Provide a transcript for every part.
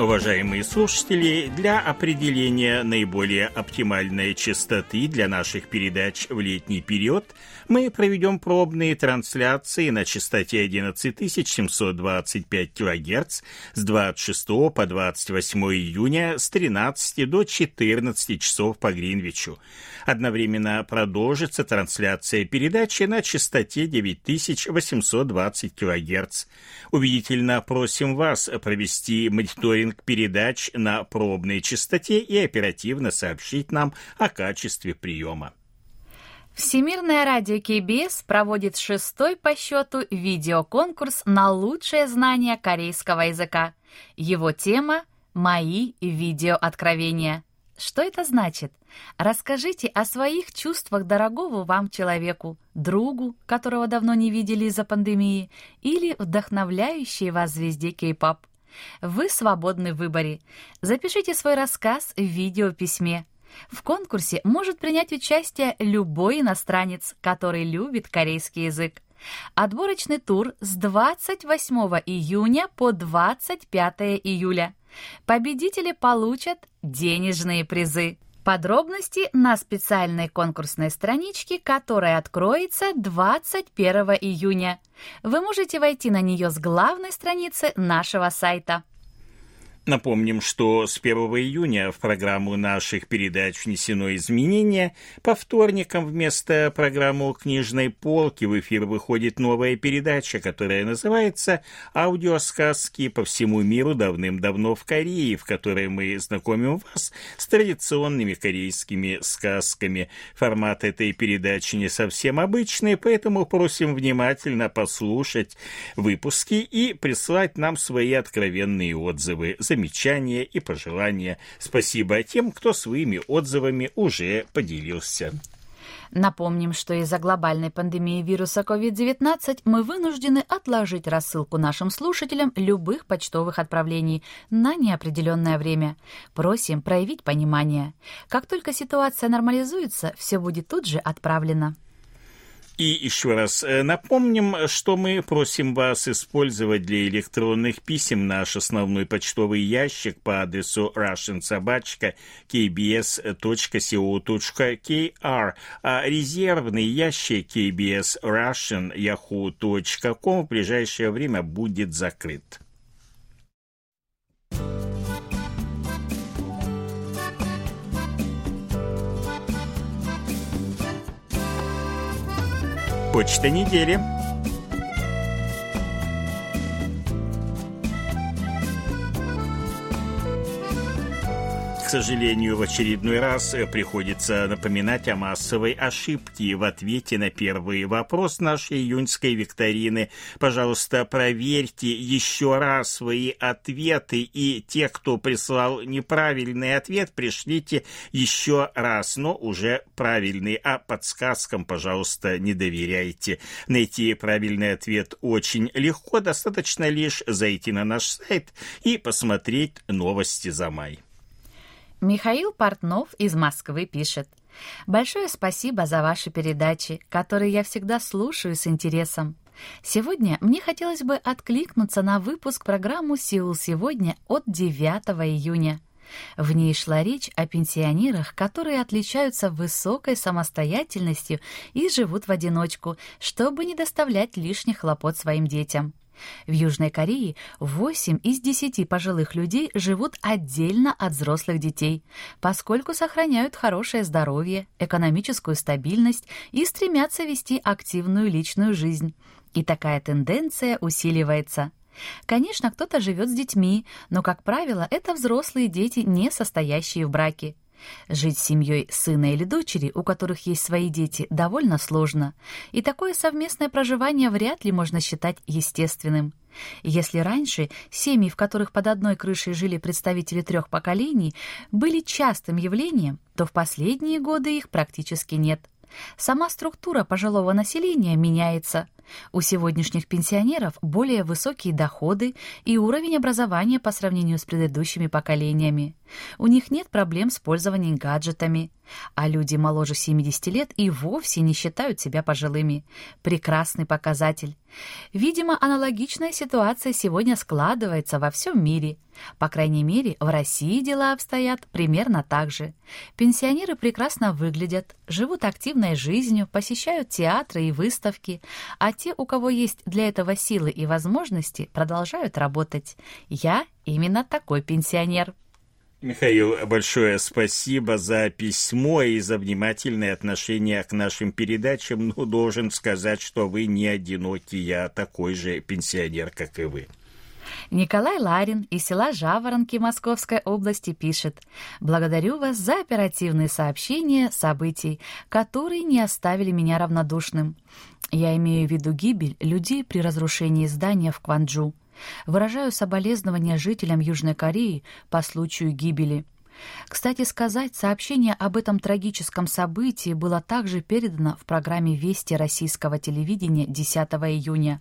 Уважаемые слушатели, для определения наиболее оптимальной частоты для наших передач в летний период мы проведем пробные трансляции на частоте 11725 кГц с 26 по 28 июня с 13 до 14 часов по Гринвичу. Одновременно продолжится трансляция передачи на частоте 9820 кГц. Убедительно просим вас провести мониторинг передач на пробной частоте и оперативно сообщить нам о качестве приема. Всемирное радио КБС проводит шестой по счету видеоконкурс на лучшее знание корейского языка. Его тема «Мои видеооткровения». Что это значит? Расскажите о своих чувствах дорогого вам человеку, другу, которого давно не видели из-за пандемии, или вдохновляющей вас звезде кей-поп. Вы свободны в выборе. Запишите свой рассказ в видеописьме. В конкурсе может принять участие любой иностранец, который любит корейский язык. Отборочный тур с 28 июня по 25 июля. Победители получат денежные призы. Подробности на специальной конкурсной страничке, которая откроется 21 июня. Вы можете войти на нее с главной страницы нашего сайта. Напомним, что с 1 июня в программу наших передач внесено изменение. По вторникам вместо программы «У книжной полки» в эфир выходит новая передача, которая называется «Аудиосказки по всему миру давным-давно в Корее», в которой мы знакомим вас с традиционными корейскими сказками. Формат этой передачи не совсем обычный, поэтому просим внимательно послушать выпуски и прислать нам свои откровенные отзывы замечания и пожелания. Спасибо тем, кто своими отзывами уже поделился. Напомним, что из-за глобальной пандемии вируса COVID-19 мы вынуждены отложить рассылку нашим слушателям любых почтовых отправлений на неопределенное время. Просим проявить понимание. Как только ситуация нормализуется, все будет тут же отправлено. И еще раз э, напомним, что мы просим вас использовать для электронных писем наш основной почтовый ящик по адресу russiansobachka.kbs.co.kr, а резервный ящик kbsrussian.yahoo.com в ближайшее время будет закрыт. Почта недели. Сожалению, в очередной раз э, приходится напоминать о массовой ошибке в ответе на первый вопрос нашей июньской викторины. Пожалуйста, проверьте еще раз свои ответы, и те, кто прислал неправильный ответ, пришлите еще раз, но уже правильный. А подсказкам, пожалуйста, не доверяйте. Найти правильный ответ очень легко, достаточно лишь зайти на наш сайт и посмотреть новости за май. Михаил Портнов из Москвы пишет. Большое спасибо за ваши передачи, которые я всегда слушаю с интересом. Сегодня мне хотелось бы откликнуться на выпуск программы «Сеул сегодня» от 9 июня. В ней шла речь о пенсионерах, которые отличаются высокой самостоятельностью и живут в одиночку, чтобы не доставлять лишних хлопот своим детям. В Южной Корее 8 из 10 пожилых людей живут отдельно от взрослых детей, поскольку сохраняют хорошее здоровье, экономическую стабильность и стремятся вести активную личную жизнь. И такая тенденция усиливается. Конечно, кто-то живет с детьми, но, как правило, это взрослые дети, не состоящие в браке. Жить с семьей сына или дочери, у которых есть свои дети, довольно сложно, и такое совместное проживание вряд ли можно считать естественным. Если раньше семьи, в которых под одной крышей жили представители трех поколений, были частым явлением, то в последние годы их практически нет. Сама структура пожилого населения меняется. У сегодняшних пенсионеров более высокие доходы и уровень образования по сравнению с предыдущими поколениями. У них нет проблем с пользованием гаджетами. А люди моложе 70 лет и вовсе не считают себя пожилыми. Прекрасный показатель. Видимо, аналогичная ситуация сегодня складывается во всем мире. По крайней мере, в России дела обстоят примерно так же. Пенсионеры прекрасно выглядят, живут активной жизнью, посещают театры и выставки, а те, у кого есть для этого силы и возможности, продолжают работать. Я именно такой пенсионер. Михаил, большое спасибо за письмо и за внимательное отношение к нашим передачам. Но должен сказать, что вы не одиноки, я такой же пенсионер, как и вы. Николай Ларин из села Жаворонки Московской области пишет «Благодарю вас за оперативные сообщения событий, которые не оставили меня равнодушным. Я имею в виду гибель людей при разрушении здания в Кванджу. Выражаю соболезнования жителям Южной Кореи по случаю гибели. Кстати сказать, сообщение об этом трагическом событии было также передано в программе «Вести» российского телевидения 10 июня.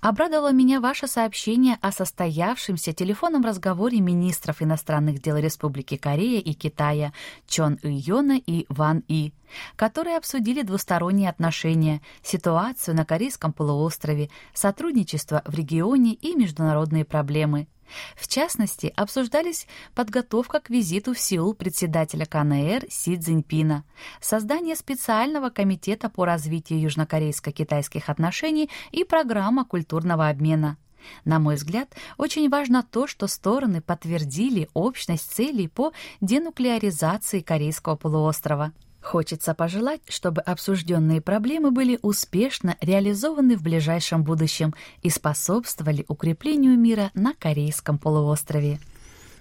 Обрадовало меня ваше сообщение о состоявшемся телефонном разговоре министров иностранных дел Республики Корея и Китая Чон Ий и Ван И, которые обсудили двусторонние отношения, ситуацию на Корейском полуострове, сотрудничество в регионе и международные проблемы – в частности, обсуждались подготовка к визиту в Сеул председателя КНР Си Цзиньпина, создание специального комитета по развитию южнокорейско-китайских отношений и программа культурного обмена. На мой взгляд, очень важно то, что стороны подтвердили общность целей по денуклеаризации Корейского полуострова. Хочется пожелать, чтобы обсужденные проблемы были успешно реализованы в ближайшем будущем и способствовали укреплению мира на Корейском полуострове.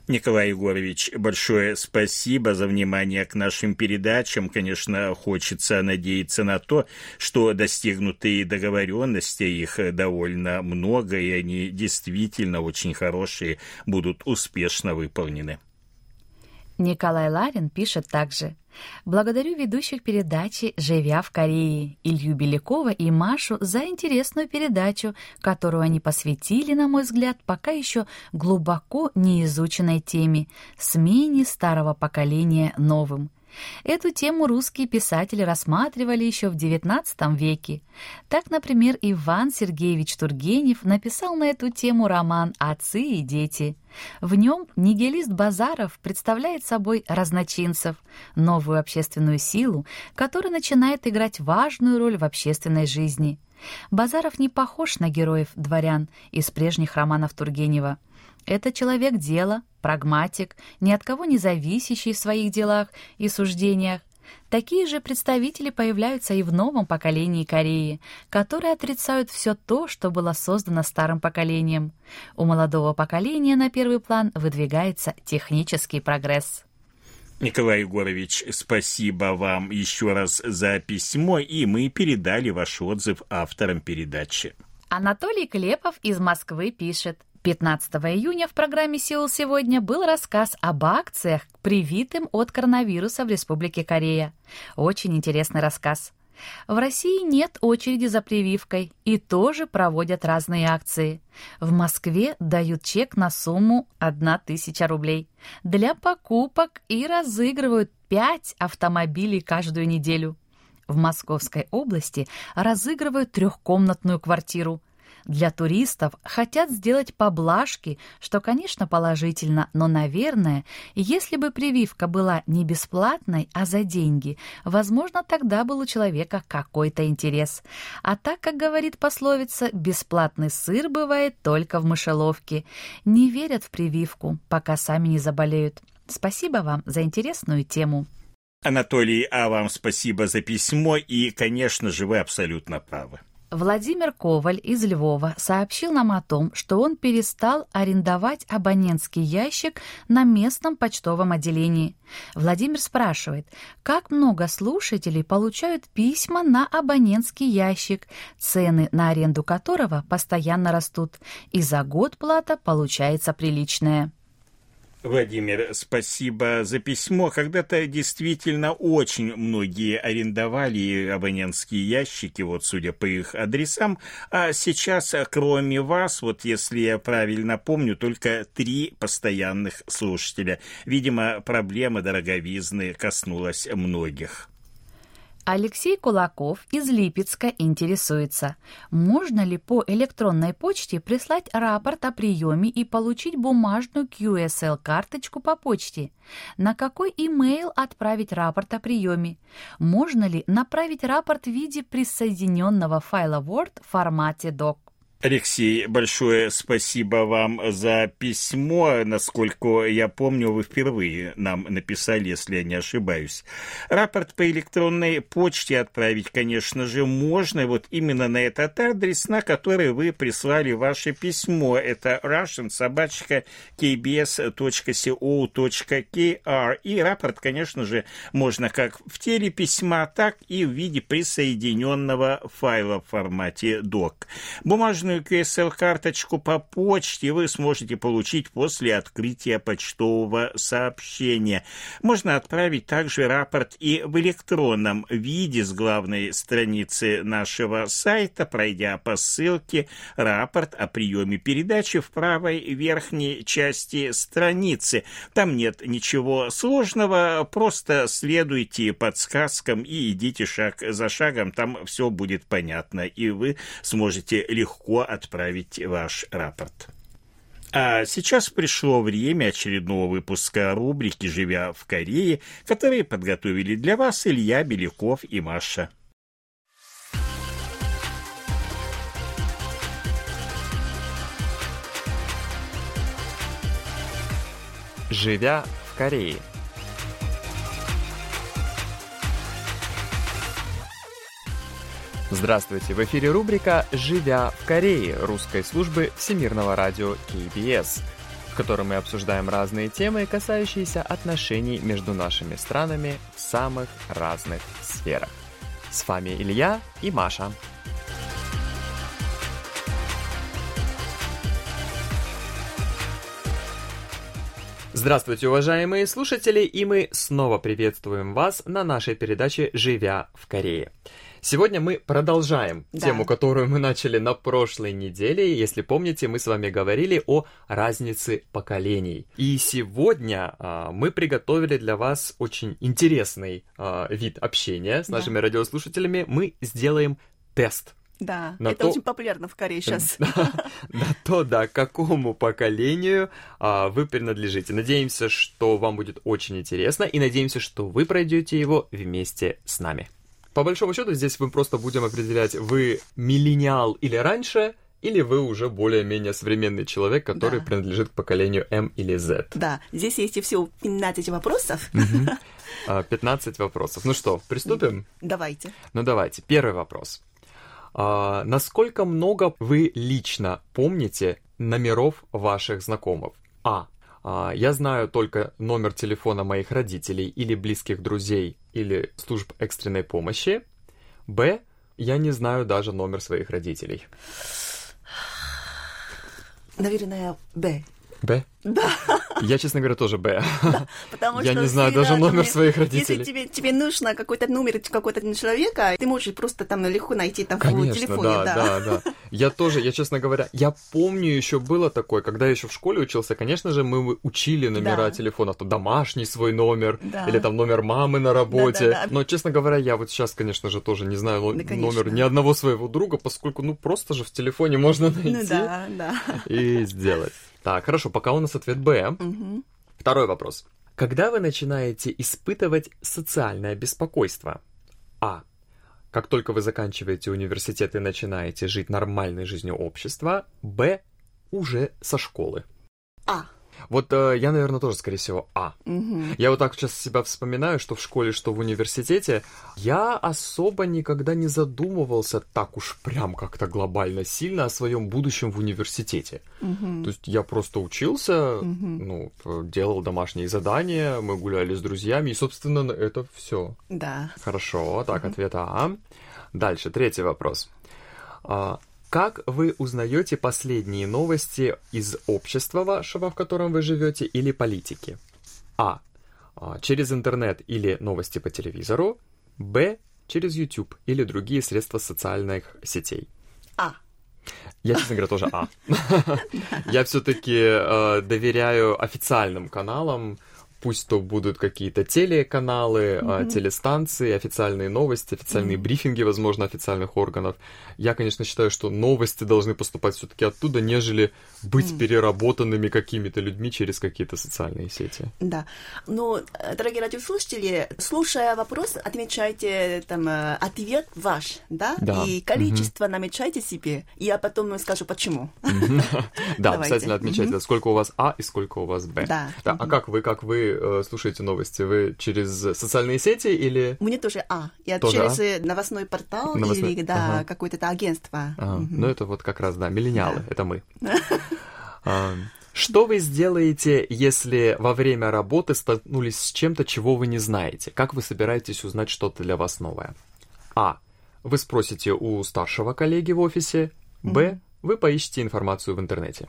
Николай Егорович, большое спасибо за внимание к нашим передачам. Конечно, хочется надеяться на то, что достигнутые договоренности, их довольно много, и они действительно очень хорошие, будут успешно выполнены. Николай Ларин пишет также. Благодарю ведущих передачи «Живя в Корее» Илью Белякова и Машу за интересную передачу, которую они посвятили, на мой взгляд, пока еще глубоко неизученной теме – смене старого поколения новым – Эту тему русские писатели рассматривали еще в XIX веке. Так, например, Иван Сергеевич Тургенев написал на эту тему роман «Отцы и дети». В нем нигилист Базаров представляет собой разночинцев, новую общественную силу, которая начинает играть важную роль в общественной жизни. Базаров не похож на героев дворян из прежних романов Тургенева – это человек дела, прагматик, ни от кого не зависящий в своих делах и суждениях. Такие же представители появляются и в новом поколении Кореи, которые отрицают все то, что было создано старым поколением. У молодого поколения на первый план выдвигается технический прогресс. Николай Егорович, спасибо вам еще раз за письмо, и мы передали ваш отзыв авторам передачи. Анатолий Клепов из Москвы пишет. 15 июня в программе «Сеул сегодня» был рассказ об акциях, привитым от коронавируса в Республике Корея. Очень интересный рассказ. В России нет очереди за прививкой и тоже проводят разные акции. В Москве дают чек на сумму 1000 рублей для покупок и разыгрывают 5 автомобилей каждую неделю. В Московской области разыгрывают трехкомнатную квартиру – для туристов хотят сделать поблажки, что, конечно, положительно, но, наверное, если бы прививка была не бесплатной, а за деньги, возможно, тогда был у человека какой-то интерес. А так, как говорит пословица, бесплатный сыр бывает только в мышеловке. Не верят в прививку, пока сами не заболеют. Спасибо вам за интересную тему. Анатолий, а вам спасибо за письмо, и, конечно же, вы абсолютно правы. Владимир Коваль из Львова сообщил нам о том, что он перестал арендовать абонентский ящик на местном почтовом отделении. Владимир спрашивает, как много слушателей получают письма на абонентский ящик, цены на аренду которого постоянно растут, и за год плата получается приличная. Владимир, спасибо за письмо. Когда-то действительно очень многие арендовали абонентские ящики, вот судя по их адресам, а сейчас, кроме вас, вот если я правильно помню, только три постоянных слушателя. Видимо, проблема дороговизны коснулась многих. Алексей Кулаков из Липецка интересуется, можно ли по электронной почте прислать рапорт о приеме и получить бумажную QSL-карточку по почте? На какой имейл отправить рапорт о приеме? Можно ли направить рапорт в виде присоединенного файла Word в формате doc? Алексей, большое спасибо вам за письмо. Насколько я помню, вы впервые нам написали, если я не ошибаюсь. Рапорт по электронной почте отправить, конечно же, можно. Вот именно на этот адрес, на который вы прислали ваше письмо. Это russian собачка kbs.co.kr. И рапорт, конечно же, можно как в теле письма, так и в виде присоединенного файла в формате doc. Бумажный бесплатную QSL-карточку по почте вы сможете получить после открытия почтового сообщения. Можно отправить также рапорт и в электронном виде с главной страницы нашего сайта, пройдя по ссылке «Рапорт о приеме передачи» в правой верхней части страницы. Там нет ничего сложного, просто следуйте подсказкам и идите шаг за шагом, там все будет понятно, и вы сможете легко отправить ваш рапорт. А сейчас пришло время очередного выпуска рубрики «Живя в Корее», которые подготовили для вас Илья Беляков и Маша. «Живя в Корее» Здравствуйте! В эфире рубрика «Живя в Корее» русской службы Всемирного радио KBS, в которой мы обсуждаем разные темы, касающиеся отношений между нашими странами в самых разных сферах. С вами Илья и Маша. Здравствуйте, уважаемые слушатели, и мы снова приветствуем вас на нашей передаче «Живя в Корее». Сегодня мы продолжаем да. тему, которую мы начали на прошлой неделе. Если помните, мы с вами говорили о разнице поколений. И сегодня а, мы приготовили для вас очень интересный а, вид общения с да. нашими радиослушателями. Мы сделаем тест. Да, на это то... очень популярно в Корее сейчас. На то, да, какому поколению а, вы принадлежите. Надеемся, что вам будет очень интересно, и надеемся, что вы пройдете его вместе с нами. По большому счету, здесь мы просто будем определять, вы миллениал или раньше, или вы уже более-менее современный человек, который да. принадлежит к поколению М или Z. Да, здесь есть всего 15 вопросов. 15 а, вопросов. Ну что, приступим? Давайте. Ну давайте. Первый вопрос. А, насколько много вы лично помните номеров ваших знакомых? А. а я знаю только номер телефона моих родителей или близких друзей или служб экстренной помощи. Б. Я не знаю даже номер своих родителей. Наверное, Б. Б? Да. Я, честно говоря, тоже Б. Да, потому я что не знаю даже номер своих родителей. Если тебе, тебе нужно какой-то номер какой-то человека, ты можешь просто там легко найти там Конечно, в телефоне. Да, да, да, да. Я тоже, я, честно говоря, я помню еще было такое, когда я еще в школе учился, конечно же, мы учили номера да. телефона, то домашний свой номер, да. или там номер мамы на работе. Да, да, да. Но, честно говоря, я вот сейчас, конечно же, тоже не знаю да, номер ни одного своего друга, поскольку, ну, просто же в телефоне можно найти ну, да, да. и сделать. Так, хорошо, пока у нас ответ Б. Угу. Второй вопрос. Когда вы начинаете испытывать социальное беспокойство? А. Как только вы заканчиваете университет и начинаете жить нормальной жизнью общества. Б. Уже со школы. А. Вот э, я, наверное, тоже, скорее всего, А. Угу. Я вот так сейчас себя вспоминаю, что в школе, что в университете, я особо никогда не задумывался так уж прям как-то глобально сильно о своем будущем в университете. Угу. То есть я просто учился, Угу. ну, делал домашние задания, мы гуляли с друзьями, и, собственно, это все. Да. Хорошо, так, ответ А. Дальше, третий вопрос. А, Как вы узнаете последние новости из общества вашего, в котором вы живете, или политики? А. а, Через интернет или новости по телевизору. Б. Через YouTube или другие средства социальных сетей. А. Я, честно говоря, тоже А. Я все-таки доверяю официальным каналам, пусть то будут какие-то телеканалы, mm-hmm. телестанции, официальные новости, официальные mm-hmm. брифинги, возможно, официальных органов. Я, конечно, считаю, что новости должны поступать все-таки оттуда, нежели быть mm-hmm. переработанными какими-то людьми через какие-то социальные сети. Да. Ну, дорогие радиослушатели, слушая вопрос, отмечайте там э, ответ ваш, да? Да. И количество mm-hmm. намечайте себе. Я потом скажу, почему. Да, обязательно отмечайте, сколько у вас А и сколько у вас Б. Да. А как вы, как вы э, слушаете новости? Вы через социальные сети или... Мне тоже А. Я Тоже через А? э, новостной портал Новостной- или да, ага. какое-то агентство. Ага. Ну, это вот как раз, да, миллениалы, Да. это мы. А, Что вы сделаете, если во время работы столкнулись с чем-то, чего вы не знаете? Как вы собираетесь узнать что-то для вас новое? А. Вы спросите у старшего коллеги в офисе. Б. Вы поищете информацию в интернете.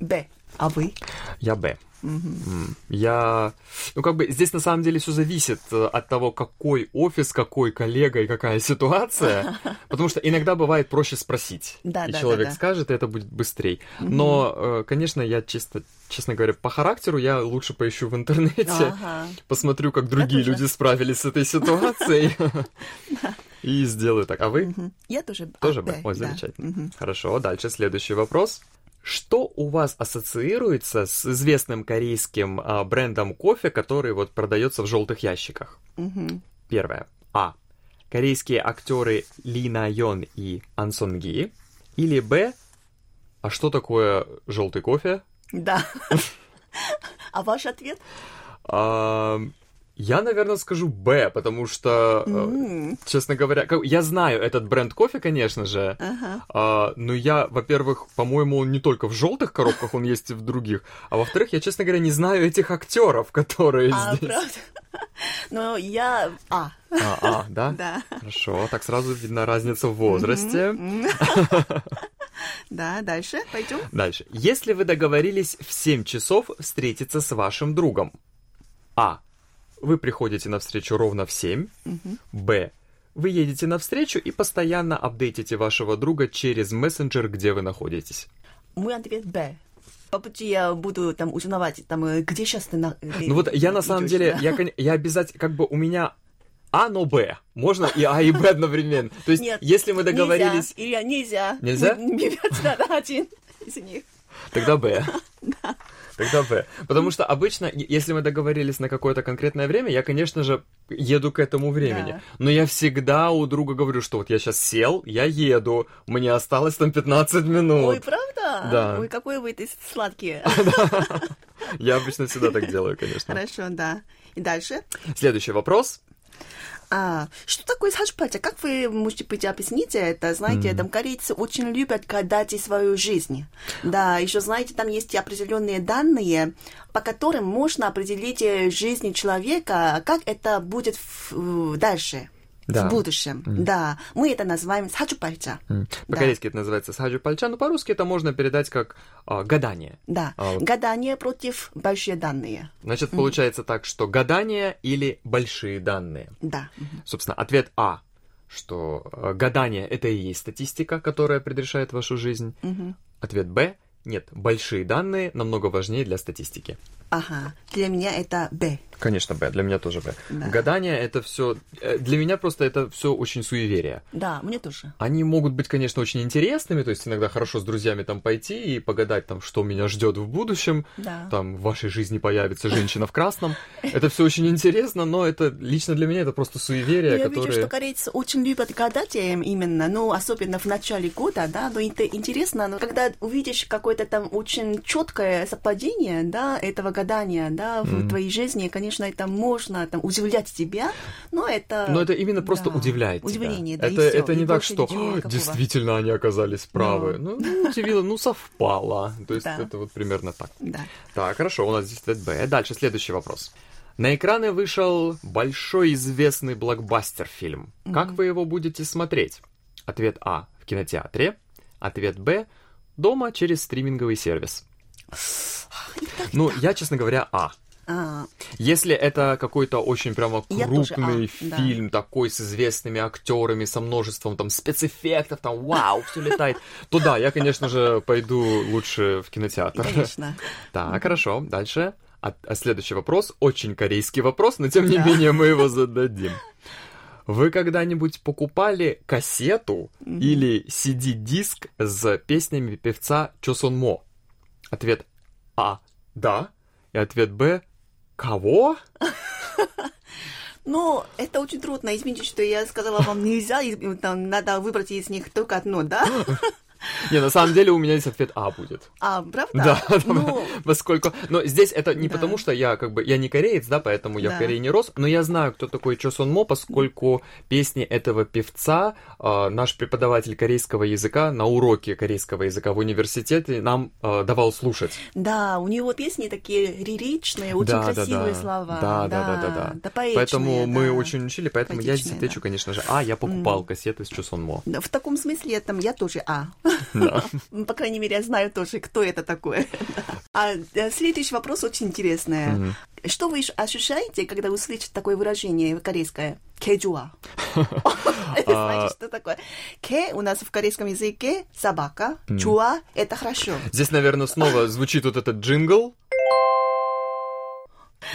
Б. А вы? Я Б. М, Я... Ну, как бы здесь на самом деле все зависит э, от того, какой офис, какой коллега и какая ситуация. Потому что иногда бывает проще спросить. Да, и да, человек да, скажет, и это будет быстрее. Но, э, конечно, я чисто, честно говоря, по характеру я лучше поищу в интернете, Ага. посмотрю, как другие люди справились с этой ситуацией. И сделаю так. А вы? Я тоже А, Тоже Б. Ой, замечательно. Хорошо, дальше следующий вопрос. Что у вас ассоциируется с известным корейским а, брендом кофе, который вот продается в желтых ящиках? Мгм. Первое. А. Корейские актеры Ли На Йон и Ан Сон Ги. Или Б. А что такое желтый кофе? Да. А ваш ответ? Я, наверное, скажу Б, потому что, э, М. честно говоря, как- я знаю этот бренд кофе, конечно же, Ага. А, но я, во-первых, по-моему, он не только в желтых коробках, он есть и в других. А во-вторых, я, честно говоря, не знаю этих актеров, которые А, здесь. правда? Но я А. А, а, да? Да. Хорошо, так сразу видна разница в возрасте. Да, дальше пойдем. Дальше. Если вы договорились в 7 часов встретиться с вашим другом. А. Вы приходите на встречу ровно в 7. Б. Вы едете на встречу и постоянно апдейтите вашего друга через мессенджер, где вы находитесь. Мой ответ Б. По пути я буду там узнавать, там, э, где сейчас ты на... э, Ну вот я на самом деле, я, я обязательно, как бы у меня А, но Б. Можно и А, и Б одновременно. То есть, Нет, если мы договорились, Нельзя, Илья, нельзя. Нельзя? Мне один из них. Тогда Б. Тогда Б. Потому что обычно, если мы договорились на какое-то конкретное время, я, конечно же, еду к этому времени. Да. Но я всегда у друга говорю, что вот я сейчас сел, я еду, мне осталось там 15 минут. Ой, правда? Да. Ой, какой вы ты сладкий. Я обычно всегда так делаю, конечно. Хорошо, да. И дальше? Следующий вопрос. А, что такое саджпача? Как вы можете быть объяснить это? Знаете, там корейцы очень любят гадать свою жизнь. Да, еще знаете, там есть определенные данные, по которым можно определить э, жизнь человека, как это будет в- дальше. Да. В будущем, да. Мы это называем саджупальча. Да. По-корейски это называется саджу пальча, но по-русски это можно передать как а, гадание. Да, А, гадание против большие данные. Значит, получается так, что гадание или большие данные. Да. Собственно, ответ А, что э, гадание это и есть статистика, которая предрешает вашу жизнь. Мгм. Ответ Б, нет, большие данные намного важнее для статистики. Ага, для меня это Б. Конечно, Б. Для меня тоже Б. Да. Гадание это все. Э, для меня просто это все очень суеверие. Да, мне тоже. Они могут быть, конечно, очень интересными, то есть иногда хорошо с друзьями там пойти и погадать там, что меня ждет в будущем. Да. Там в вашей жизни появится женщина в красном. Это все очень интересно, но это лично для меня это просто суеверие, Я которые... вижу, что корейцы очень любят гадать именно, ну, особенно в начале года, да, но это интересно, но когда увидишь какое-то там очень четкое совпадение, да, этого гадания, да, в mm. твоей жизни, конечно, конечно, это можно там, удивлять тебя, но это... Но это именно просто да, удивляет Удивление, тебя. да, это, это не так, что действительно они оказались правы. No. Ну, ну, удивило, ну, совпало. То есть да. это вот примерно так. Да. Так, хорошо, у нас здесь ответ Б. Дальше, следующий вопрос. На экраны вышел большой известный блокбастер-фильм. Mm-hmm. Как вы его будете смотреть? Ответ А – в кинотеатре. Ответ Б – дома через стриминговый сервис. Ну, я, честно говоря, А. А... Если это какой-то очень прямо крупный а, фильм, да. такой с известными актерами, со множеством там спецэффектов, там вау, все летает, то да, я, конечно же, пойду лучше в кинотеатр. Конечно. Так, хорошо, дальше. А, а следующий вопрос, очень корейский вопрос, но тем не да. менее мы его зададим. Вы когда-нибудь покупали кассету mm-hmm. или CD-диск с песнями певца Чосон Мо? Ответ А. Да. И ответ Б. Кого? Ну, это очень трудно. Извините, что я сказала вам нельзя, там, надо выбрать из них только одно, да? Не, на самом деле у меня здесь ответ А будет. А, правда? Да, ну... поскольку... Но здесь это не да. потому, что я как бы... Я не кореец, да, поэтому я да. в Корее не рос, но я знаю, кто такой Чо Сон Мо, поскольку песни этого певца э, наш преподаватель корейского языка на уроке корейского языка в университете нам э, давал слушать. Да, у него песни такие лиричные, очень да, красивые да, да. слова. Да, да, да, да. да, да. поэтичные, поэтому да. мы очень учили, поэтому Поэтичные, я здесь отвечу, да. конечно же, А, я покупал mm. кассеты с Чо Сон Мо. В таком смысле там я тоже А. Да. По крайней мере, я знаю тоже, кто это такой. А э, следующий вопрос очень интересный. Что вы ощущаете, когда услышите такое выражение корейское? Кеджуа. Это значит, что такое? Ке у нас в корейском языке собака, чуа – это хорошо. Здесь, наверное, снова звучит вот этот джингл.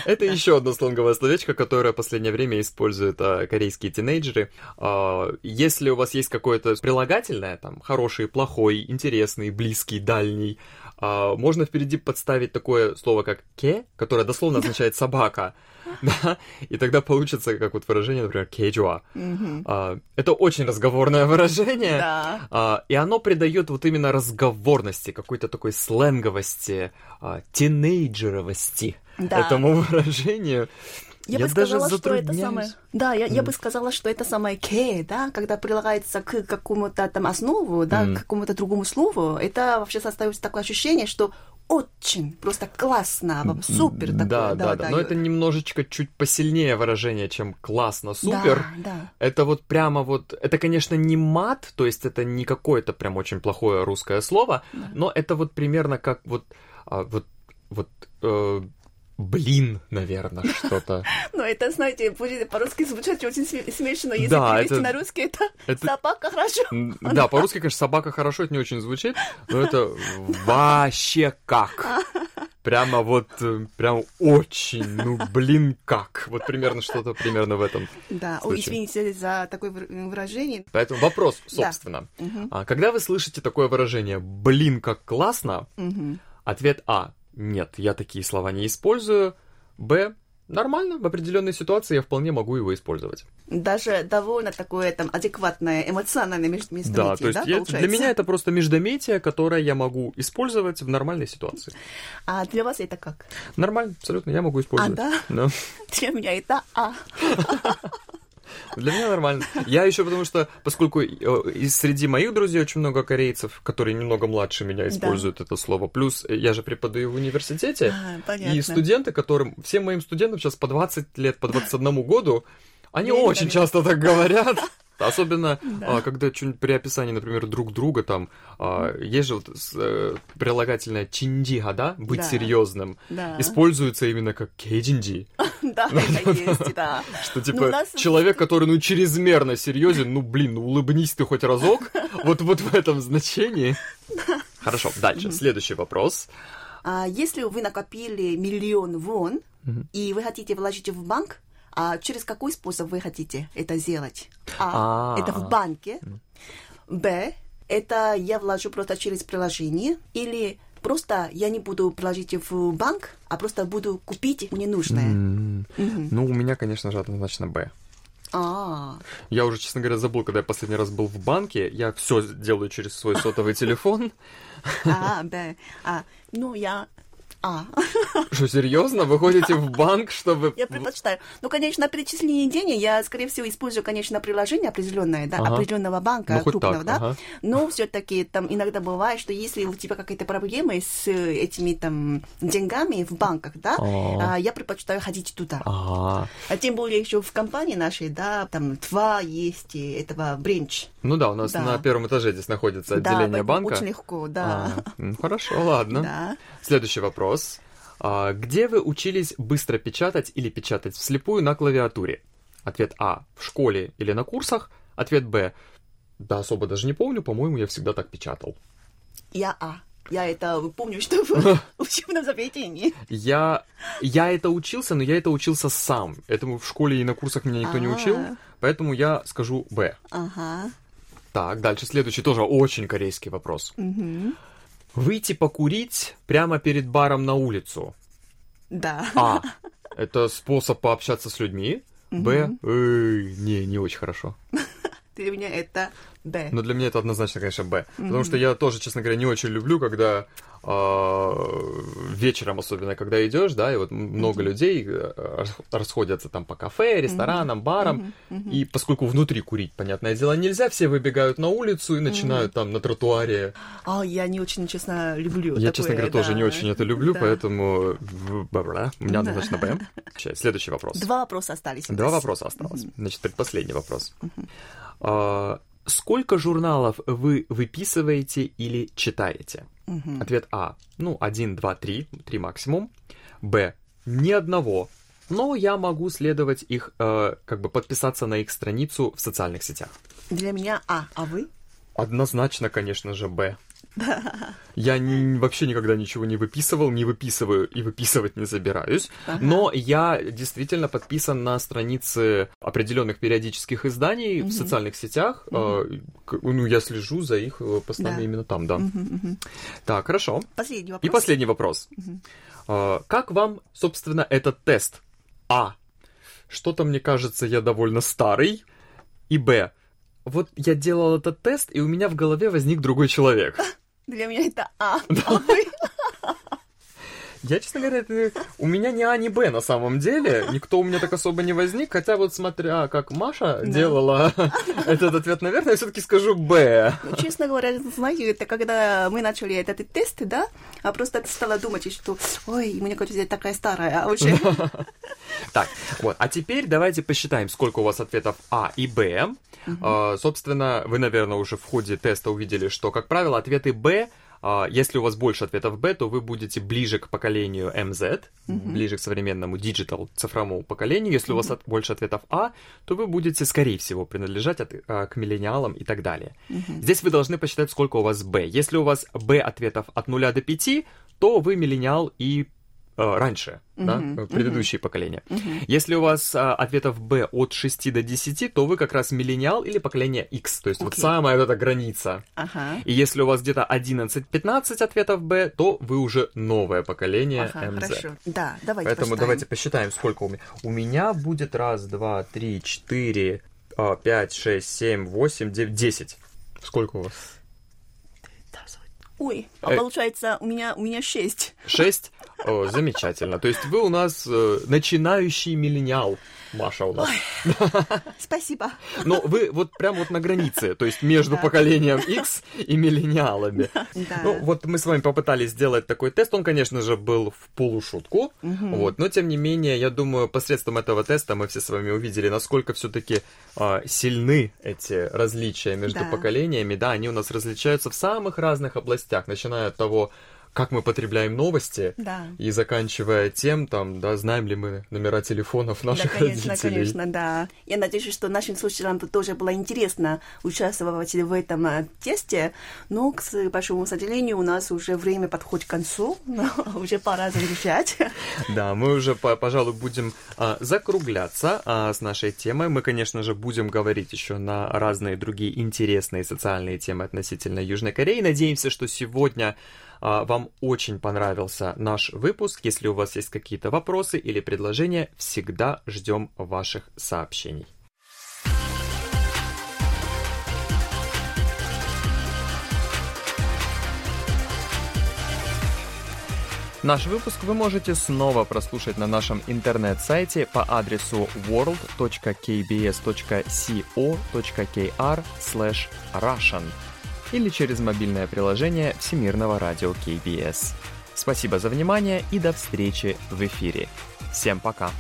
Это еще одно слонговое словечко, которое в последнее время используют а, корейские тинейджеры. А, если у вас есть какое-то прилагательное, там, хороший, плохой, интересный, близкий, дальний, а, можно впереди подставить такое слово, как ке, которое дословно означает собака. Да? И тогда получится, как вот выражение, например, кеджуа. Mm-hmm. А, это очень разговорное выражение. Да. А, и оно придает вот именно разговорности, какой-то такой сленговости, а, тинейджеровости да. этому выражению. Я, я бы сказала, что это самое... Да, я, mm. я бы сказала, что это самое «ке», да, когда прилагается к какому-то там основу, да, mm. к какому-то другому слову, это вообще создается такое ощущение, что очень просто классно, супер такое. Да, да, да, да. Но это немножечко чуть посильнее выражение, чем классно, супер. Да, да. Это вот прямо вот, это, конечно, не мат, то есть это не какое-то прям очень плохое русское слово, да. но это вот примерно как вот, а, вот, вот э, блин, наверное, что-то. Ну, это, знаете, будет по-русски звучать очень смешно. Если да, перевести это... на русский, это, это собака хорошо. Да, по-русски, конечно, собака хорошо, это не очень звучит, но это вообще как. Прямо вот, э, прям очень, ну, блин, как. Вот примерно что-то примерно в этом Да, О, извините за такое выражение. Поэтому вопрос, собственно. Да. Когда вы слышите такое выражение «блин, как классно», ответ А нет, я такие слова не использую. Б. Нормально, в определенной ситуации я вполне могу его использовать. Даже довольно такое там адекватное эмоциональное междометие, да? То есть да, я, для меня это просто междометие, которое я могу использовать в нормальной ситуации. А для вас это как? Нормально, абсолютно, я могу использовать. А, да? да. Для меня это А. Для меня нормально. Я еще потому что, поскольку э, и среди моих друзей очень много корейцев, которые немного младше меня используют да. это слово. Плюс я же преподаю в университете. А, и студенты, которым, всем моим студентам сейчас по 20 лет, по 21 году, они очень часто так говорят. Особенно, да. а, когда что-нибудь при описании, например, друг друга, там, а, есть же вот э, прилагательное чиндига, да, быть да. серьезным, да. используется именно как кейджинди. Да, это есть, да. Что, типа, человек, который, ну, чрезмерно серьезен, ну, блин, ну, улыбнись ты хоть разок, вот, вот в этом значении. Хорошо, дальше, следующий вопрос. А если вы накопили миллион вон, и вы хотите вложить в банк, а через какой способ вы хотите это сделать? А, А. это в банке. Б, это я вложу просто через приложение. Или просто я не буду вложить в банк, а просто буду купить мне нужное. М, Ну, у меня, конечно же, однозначно Б. А, Я уже, честно говоря, забыл, когда я последний раз был в банке. Я все делаю через свой сотовый телефон. а, Б. А, ну я... А, Что, серьезно? Вы ходите в банк, чтобы... я предпочитаю. Ну, конечно, перечисление денег я, скорее всего, использую, конечно, приложение определенное, да, Ага. определенного банка, Ну, крупного, так, да. ага. Но все-таки там иногда бывает, что если у тебя какие-то проблемы с э, этими там деньгами в банках, да, А. а, я предпочитаю ходить туда. А, А тем более еще в компании нашей, да, там два есть этого бренч. ну да, у нас Да. на первом этаже здесь находится да, отделение поэтому банка. очень легко, да. А, ну, хорошо, ладно. Да. Следующий вопрос. А, где вы учились быстро печатать или печатать вслепую на клавиатуре? Ответ А. В школе или на курсах? Ответ Б. Да, особо даже не помню, по-моему, я всегда так печатал. Я А. Я это помню, что в учебном заведении. Я, я это учился, но я это учился сам. Этому в школе и на курсах меня никто не учил, А. поэтому я скажу Б. Ага. Так, дальше следующий тоже очень корейский вопрос. Мгм. Выйти покурить прямо перед баром на улицу. Да. А. Это способ пообщаться с людьми. Б. Эй, не, не очень хорошо. Для меня это Б. Но для меня это однозначно, конечно, Б. Потому что я тоже, честно говоря, не очень люблю, когда а, вечером, особенно когда идешь, да, и вот много людей э, рас- расходятся там по кафе, ресторанам, барам, и поскольку внутри курить, понятное дело, нельзя, все выбегают на улицу и начинают там на тротуаре. А, я не очень, честно, люблю Я, такое, честно говоря, тоже да. не очень это люблю, Да. поэтому бла-бла, у меня однозначно Б. Следующий вопрос. Два вопроса остались. Два вопроса осталось. Значит, предпоследний вопрос. А, Сколько журналов вы выписываете или читаете? Ответ А. Ну, один, два, три, три максимум. Б. Ни одного. Но я могу следовать их, э, как бы подписаться на их страницу в социальных сетях. Для меня А. А вы? Однозначно, конечно же, Б. Я вообще никогда ничего не выписывал, не выписываю и выписывать не собираюсь. Но я действительно подписан на страницы определенных периодических изданий в социальных сетях. К- Ну, я слежу за их э, постами Да. именно там, да. Так, хорошо. Последний вопрос. И последний вопрос. Э, Как вам, собственно, этот тест? А. Что-то, мне кажется, я довольно старый. И Б. Вот я делал этот тест, и у меня в голове возник другой человек. Для меня это А. Я, честно говоря, это- у меня ни А, ни Б на самом деле. Никто у меня так особо не возник. Хотя вот смотря, как Маша делала этот ответ, наверное, я все-таки скажу Б. Ну, честно говоря, знаете, это когда мы начали этот тест, да, а просто стала думать, что, ой, мне кажется, я такая старая, а уже. Так, вот. А теперь давайте посчитаем, сколько у вас ответов А и Б. А, собственно, вы, наверное, уже в ходе теста увидели, что, как правило, ответы Б если у вас больше ответов Б, то вы будете ближе к поколению MZ, ближе к современному digital цифровому поколению. Если у вас от- больше ответов А, то вы будете, скорее всего, принадлежать от- а, к миллениалам и так далее. Здесь вы должны посчитать, сколько у вас Б. Если у вас Б ответов от 0 до 5, то вы миллениал и э, раньше, да, э, предыдущие поколения. Если у вас а, ответов Б от 6 до 10, то вы как раз миллениал или поколение X, то есть вот Окей. самая вот эта граница. Ага. И если у вас где-то 11-15 ответов Б, то вы уже новое поколение Ага, МЗ. хорошо. Да, давайте Поэтому посчитаем. давайте посчитаем, сколько у меня. У меня будет раз, два, три, четыре, а, пять, шесть, семь, восемь, девять, десять. Сколько у вас? Ой, а Э. получается, у меня, у меня шесть. Шесть? О, замечательно. То есть вы у нас э, начинающий миллениал, Маша у нас. Спасибо. Но вы вот прям вот на границе, то есть между Да. поколением X и миллениалами. Да. Ну, вот мы с вами попытались сделать такой тест. Он, конечно же, был в полушутку. Вот, но тем не менее, я думаю, посредством этого теста мы все с вами увидели, насколько все-таки сильны эти различия между Да. поколениями. Да, они у нас различаются в самых разных областях, начиная от того, как мы потребляем новости, да. и заканчивая тем, там, да, знаем ли мы номера телефонов наших да, конечно, родителей. конечно, да. Я надеюсь, что нашим слушателям тоже было интересно участвовать в этом э, тесте, но, к большому сожалению, у нас уже время подходит к концу, уже пора завершать. Да, мы уже, пожалуй, будем а, закругляться а, с нашей темой. Мы, конечно же, будем говорить еще на разные другие интересные социальные темы относительно Южной Кореи. Надеемся, что сегодня вам очень понравился наш выпуск. Если у вас есть какие-то вопросы или предложения, всегда ждем ваших сообщений. Наш выпуск вы можете снова прослушать на нашем интернет-сайте по адресу world.kbs.co.kr/russian или через мобильное приложение Всемирного радио KBS. Спасибо за внимание и до встречи в эфире. Всем пока!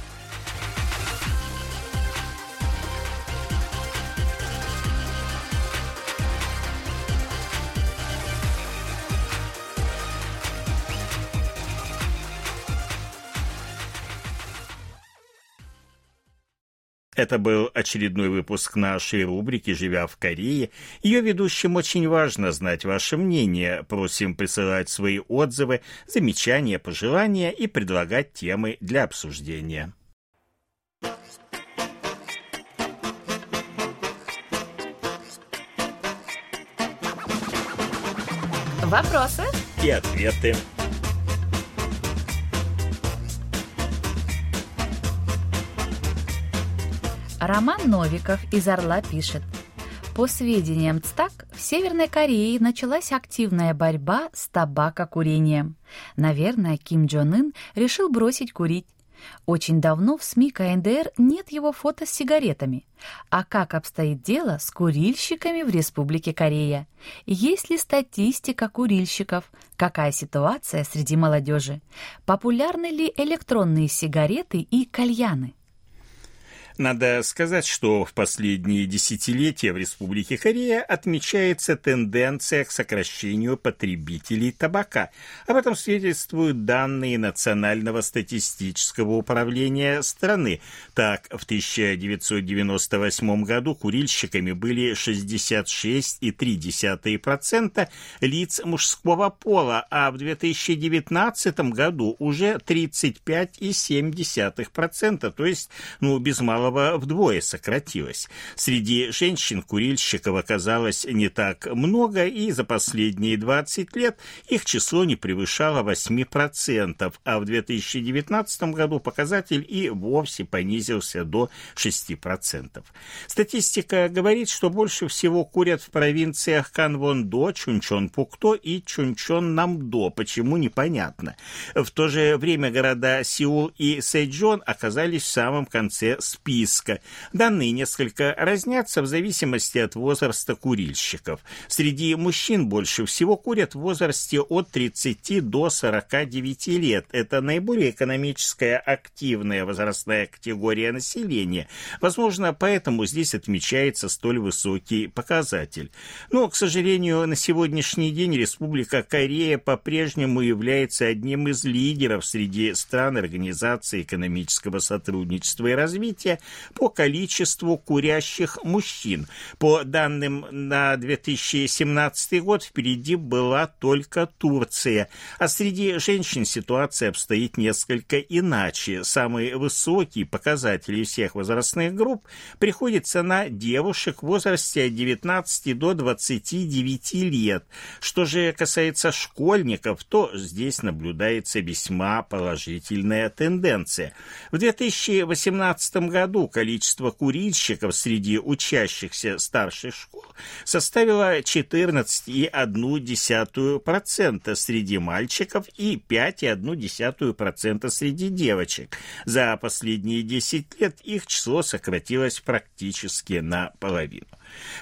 Это был очередной выпуск нашей рубрики «Живя в Корее». Ее ведущим очень важно знать ваше мнение. Просим присылать свои отзывы, замечания, пожелания и предлагать темы для обсуждения. Вопросы и ответы. Роман Новиков из «Орла» пишет. По сведениям ЦТАК, в Северной Корее началась активная борьба с табакокурением. Наверное, Ким Джон Ын решил бросить курить. Очень давно в СМИ КНДР нет его фото с сигаретами. А как обстоит дело с курильщиками в Республике Корея? Есть ли статистика курильщиков? Какая ситуация среди молодежи? Популярны ли электронные сигареты и кальяны? Надо сказать, что в последние десятилетия в Республике Корея отмечается тенденция к сокращению потребителей табака. Об этом свидетельствуют данные Национального статистического управления страны. Так, в 1998 году курильщиками были 66,3% лиц мужского пола, а в 2019 году уже 35,7%, то есть, ну, без малого малого вдвое сократилось. Среди женщин-курильщиков оказалось не так много, и за последние 20 лет их число не превышало 8%, а в 2019 году показатель и вовсе понизился до 6%. Статистика говорит, что больше всего курят в провинциях Канвон-До, Чунчон-Пукто и Чунчон-Намдо. Почему, непонятно. В то же время города Сеул и Сэджон оказались в самом конце списка списка. Данные несколько разнятся в зависимости от возраста курильщиков. Среди мужчин больше всего курят в возрасте от 30 до 49 лет. Это наиболее экономическая активная возрастная категория населения. Возможно, поэтому здесь отмечается столь высокий показатель. Но, к сожалению, на сегодняшний день Республика Корея по-прежнему является одним из лидеров среди стран Организации экономического сотрудничества и развития по количеству курящих мужчин. По данным на 2017 год впереди была только Турция, а среди женщин ситуация обстоит несколько иначе. Самый высокий показатель из всех возрастных групп приходится на девушек в возрасте от 19 до 29 лет. Что же касается школьников, то здесь наблюдается весьма положительная тенденция. В 2018 году году количество курильщиков среди учащихся старших школ составило 14,1% среди мальчиков и 5,1% среди девочек. За последние 10 лет их число сократилось практически наполовину.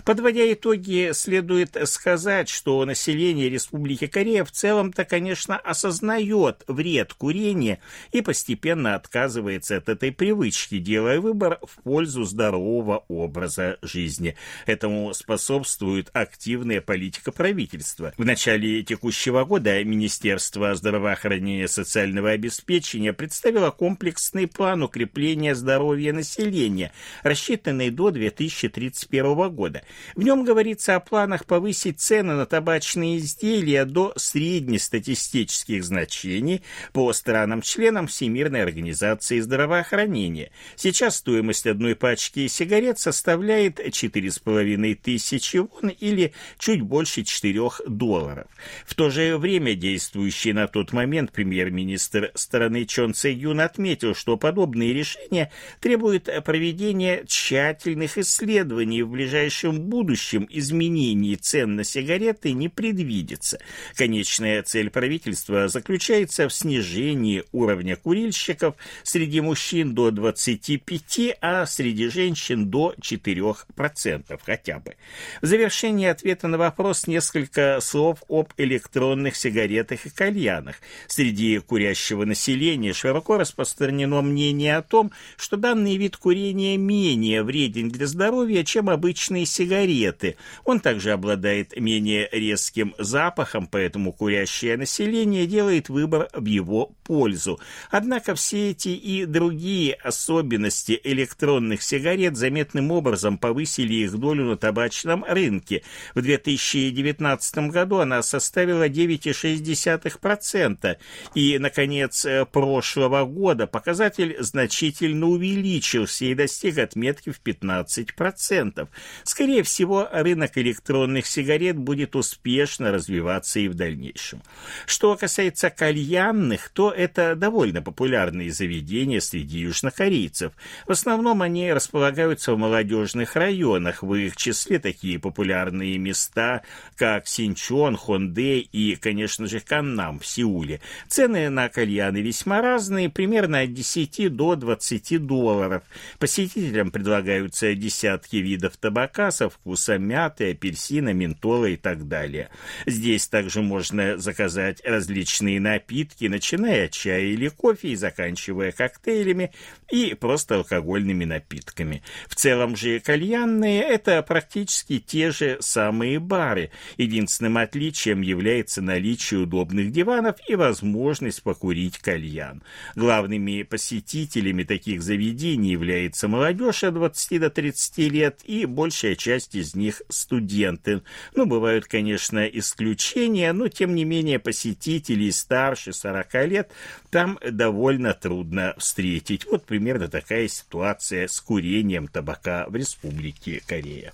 Подводя итоги, следует сказать, что население Республики Корея в целом-то, конечно, осознает вред курения и постепенно отказывается от этой привычки, делая выбор в пользу здорового образа жизни. Этому способствует активная политика правительства. В начале текущего года Министерство здравоохранения и социального обеспечения представило комплексный план укрепления здоровья населения, рассчитанный до 2031 года. В нем говорится о планах повысить цены на табачные изделия до среднестатистических значений по странам-членам Всемирной организации здравоохранения. Сейчас стоимость одной пачки сигарет составляет 4,5 тысячи вон или чуть больше 4 долларов. В то же время действующий на тот момент премьер-министр страны Чон Цэ Юн отметил, что подобные решения требуют проведения тщательных исследований в ближайшем будущем изменений цен на сигареты не предвидится. Конечная цель правительства заключается в снижении уровня курильщиков среди мужчин до 25, а среди женщин до 4% хотя бы. В завершении ответа на вопрос несколько слов об электронных сигаретах и кальянах. Среди курящего населения широко распространено мнение о том, что данный вид курения менее вреден для здоровья, чем обычные сигареты. Он также обладает менее резким запахом, поэтому курящее население делает выбор в его пользу. Однако все эти и другие особенности электронных сигарет заметным образом повысили их долю на табачном рынке. В 2019 году она составила 9,6%, и, наконец, прошлого года показатель значительно увеличился и достиг отметки в 15%. Скорее всего, рынок электронных сигарет будет успешно развиваться и в дальнейшем. Что касается кальянных, то это довольно популярные заведения среди южнокорейцев. В основном они располагаются в молодежных районах, в их числе такие популярные места, как Синчон, Хонде и, конечно же, Каннам в Сеуле. Цены на кальяны весьма разные, примерно от 10 до 20 долларов. Посетителям предлагаются десятки видов табака со вкусом мяты, апельсина, ментола и так далее. Здесь также можно заказать различные напитки, начиная от чая или кофе и заканчивая коктейлями и просто алкогольными напитками. В целом же кальянные – это практически те же самые бары. Единственным отличием является наличие удобных диванов и возможность покурить кальян. Главными посетителями таких заведений является молодежь от 20 до 30 лет и большая часть из них студенты. Ну, бывают, конечно, исключения, но тем не менее посетителей старше 40 лет там довольно трудно встретить. Вот примерно такая ситуация с курением табака в Республике Корея.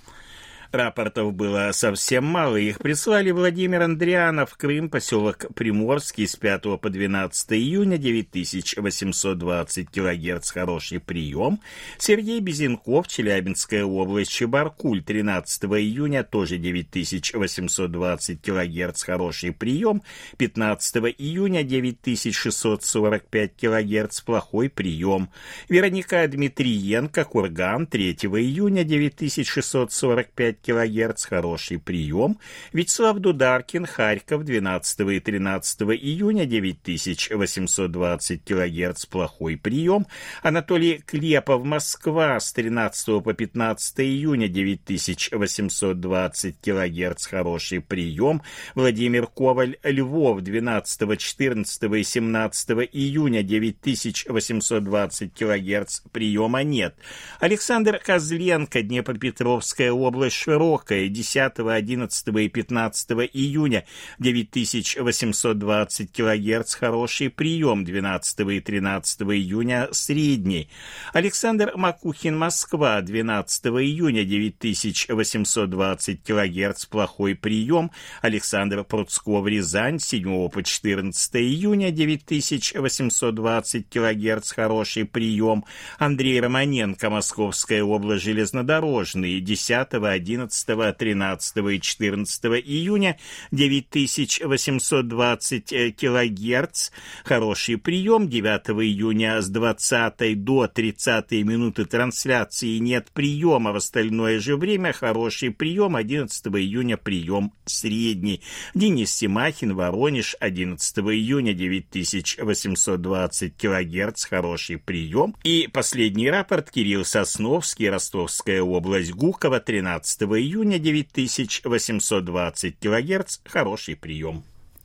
Рапортов было совсем мало. Их прислали Владимир Андрианов, Крым, поселок Приморский с 5 по 12 июня, 9820 килогерц, хороший прием. Сергей Безенков, Челябинская область, Чебаркуль, 13 июня, тоже 9820 килогерц, хороший прием. 15 июня, 9645 килогерц, плохой прием. Вероника Дмитриенко, Курган, 3 июня, 9645 килогерц, хороший прием. Вячеслав Дударкин, Харьков, 12 и 13 июня, 9820 килогерц, плохой прием. Анатолий Клепов, Москва, с 13 по 15 июня, 9820 килогерц, хороший прием. Владимир Коваль, Львов, 12, 14 и 17 июня, 9820 килогерц, приема нет. Александр Козленко, Днепропетровская область, широкая 10, 11 и 15 июня 9820 кГц хороший прием 12 и 13 июня средний. Александр Макухин Москва 12 июня 9820 кГц плохой прием. Александр Пруцков Рязань 7 по 14 июня 9820 кГц хороший прием. Андрей Романенко Московская область железнодорожный 10, 11, 13 и 14 июня 9820 э, килогерц. Хороший прием 9 июня с 20 до 30 минуты трансляции нет приема. В остальное же время хороший прием 11 июня прием средний. Денис Симахин, Воронеж 11 июня 9820 килогерц. Хороший прием. И последний рапорт Кирилл Сосновский, Ростовская область, Гуково 13 июня 9820 кГц. Хороший прием.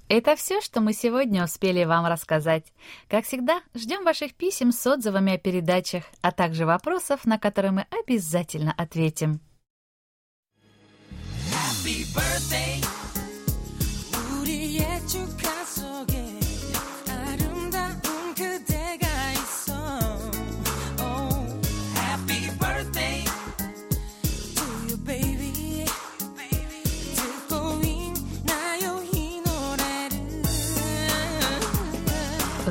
Это все, что мы сегодня успели вам рассказать. Как всегда, ждем ваших писем с отзывами о передачах, а также вопросов, на которые мы обязательно ответим. Happy birthday.